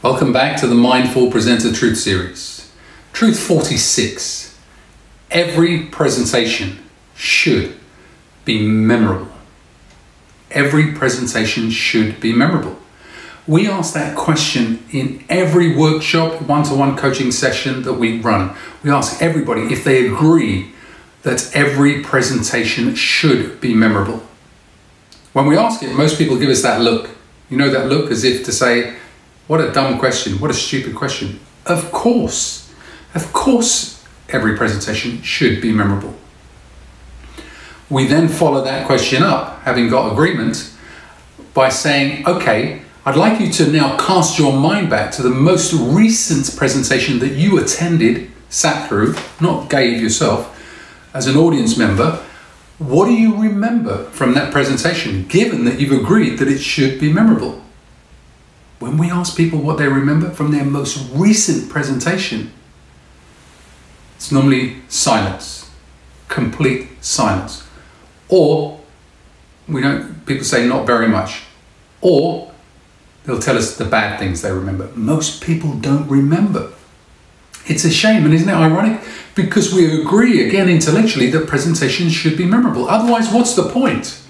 Welcome back to the Mindful Presenter Truth Series. Truth 46. Every presentation should be memorable. Every presentation should be memorable. We ask that question in every workshop, one to one coaching session that we run. We ask everybody if they agree that every presentation should be memorable. When we ask it, most people give us that look. You know, that look as if to say, What a dumb question, what a stupid question. Of course, of course, every presentation should be memorable. We then follow that question up, having got agreement, by saying, Okay, I'd like you to now cast your mind back to the most recent presentation that you attended, sat through, not gave yourself, as an audience member. What do you remember from that presentation, given that you've agreed that it should be memorable? When we ask people what they remember from their most recent presentation, it's normally silence, complete silence. Or we don't people say not very much. Or they'll tell us the bad things they remember. Most people don't remember. It's a shame, and isn't it ironic? Because we agree again intellectually that presentations should be memorable. Otherwise, what's the point?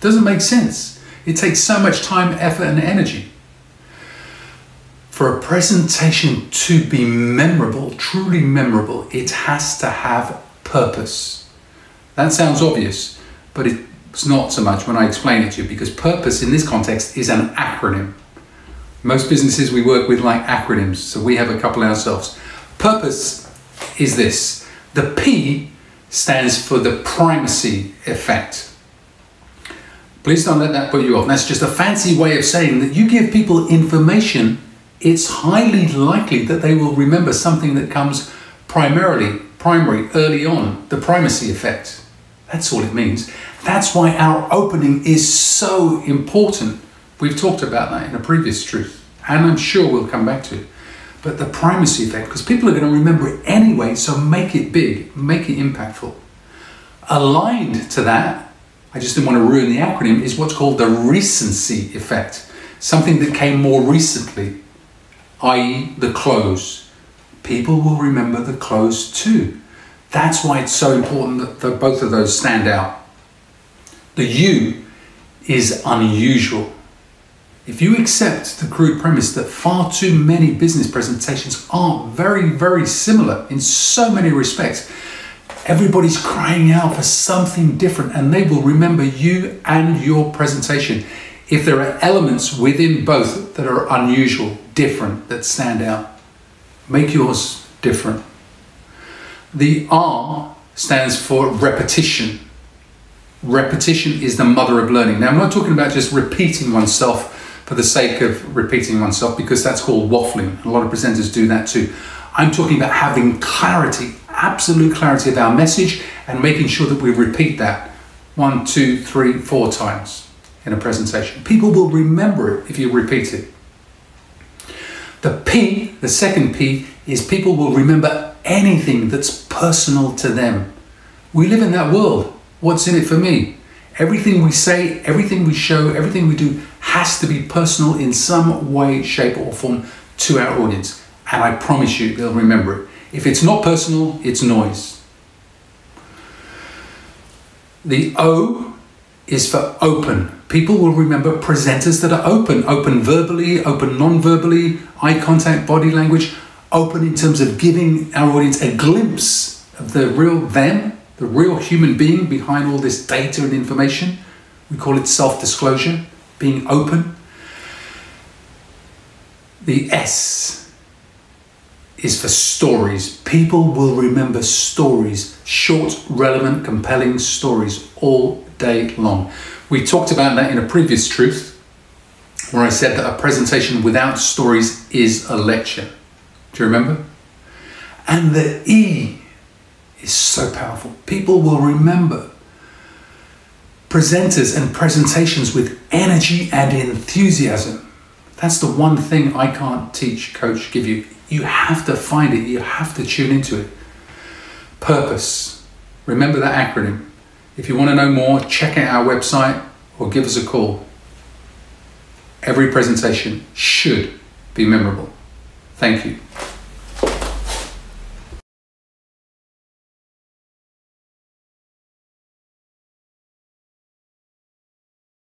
Doesn't make sense. It takes so much time, effort, and energy. For a presentation to be memorable, truly memorable, it has to have purpose. That sounds obvious, but it's not so much when I explain it to you because purpose in this context is an acronym. Most businesses we work with like acronyms, so we have a couple ourselves. Purpose is this the P stands for the primacy effect. Please don't let that put you off. That's just a fancy way of saying that you give people information, it's highly likely that they will remember something that comes primarily, primary, early on, the primacy effect. That's all it means. That's why our opening is so important. We've talked about that in a previous truth, and I'm sure we'll come back to it but the primacy effect, because people are going to remember it anyway, so make it big, make it impactful. Aligned to that, I just didn't want to ruin the acronym, is what's called the recency effect, something that came more recently, i.e., the close. People will remember the close too. That's why it's so important that both of those stand out. The U is unusual. If you accept the crude premise that far too many business presentations are very, very similar in so many respects, everybody's crying out for something different and they will remember you and your presentation. If there are elements within both that are unusual, different, that stand out, make yours different. The R stands for repetition. Repetition is the mother of learning. Now, I'm not talking about just repeating oneself for the sake of repeating oneself because that's called waffling. A lot of presenters do that too. I'm talking about having clarity, absolute clarity of our message and making sure that we repeat that one, two, three, four times in a presentation. People will remember it if you repeat it. The P, the second P, is people will remember anything that's personal to them. We live in that world. What's in it for me? Everything we say, everything we show, everything we do has to be personal in some way, shape, or form to our audience. And I promise you, they'll remember it. If it's not personal, it's noise. The O is for open. People will remember presenters that are open, open verbally, open non verbally, eye contact, body language, open in terms of giving our audience a glimpse of the real them, the real human being behind all this data and information. We call it self disclosure being open. The S is for stories. People will remember stories, short, relevant, compelling stories all day long. We talked about that in a previous truth where I said that a presentation without stories is a lecture. Do you remember? And the E is so powerful. People will remember presenters and presentations with energy and enthusiasm. That's the one thing I can't teach, coach, give you. You have to find it, you have to tune into it. Purpose. Remember that acronym. If you want to know more, check out our website or give us a call. Every presentation should be memorable. Thank you.